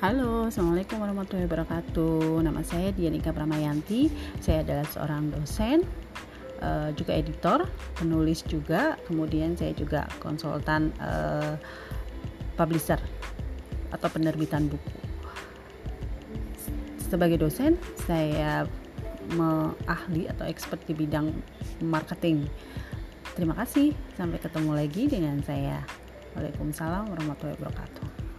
Halo, Assalamualaikum warahmatullahi wabarakatuh. Nama saya Dianika Pramayanti. Saya adalah seorang dosen, eh, juga editor, penulis juga. Kemudian saya juga konsultan uh, publisher atau penerbitan buku. Sebagai dosen, saya ahli atau expert di bidang marketing. Terima kasih. Sampai ketemu lagi dengan saya. Waalaikumsalam warahmatullahi wabarakatuh.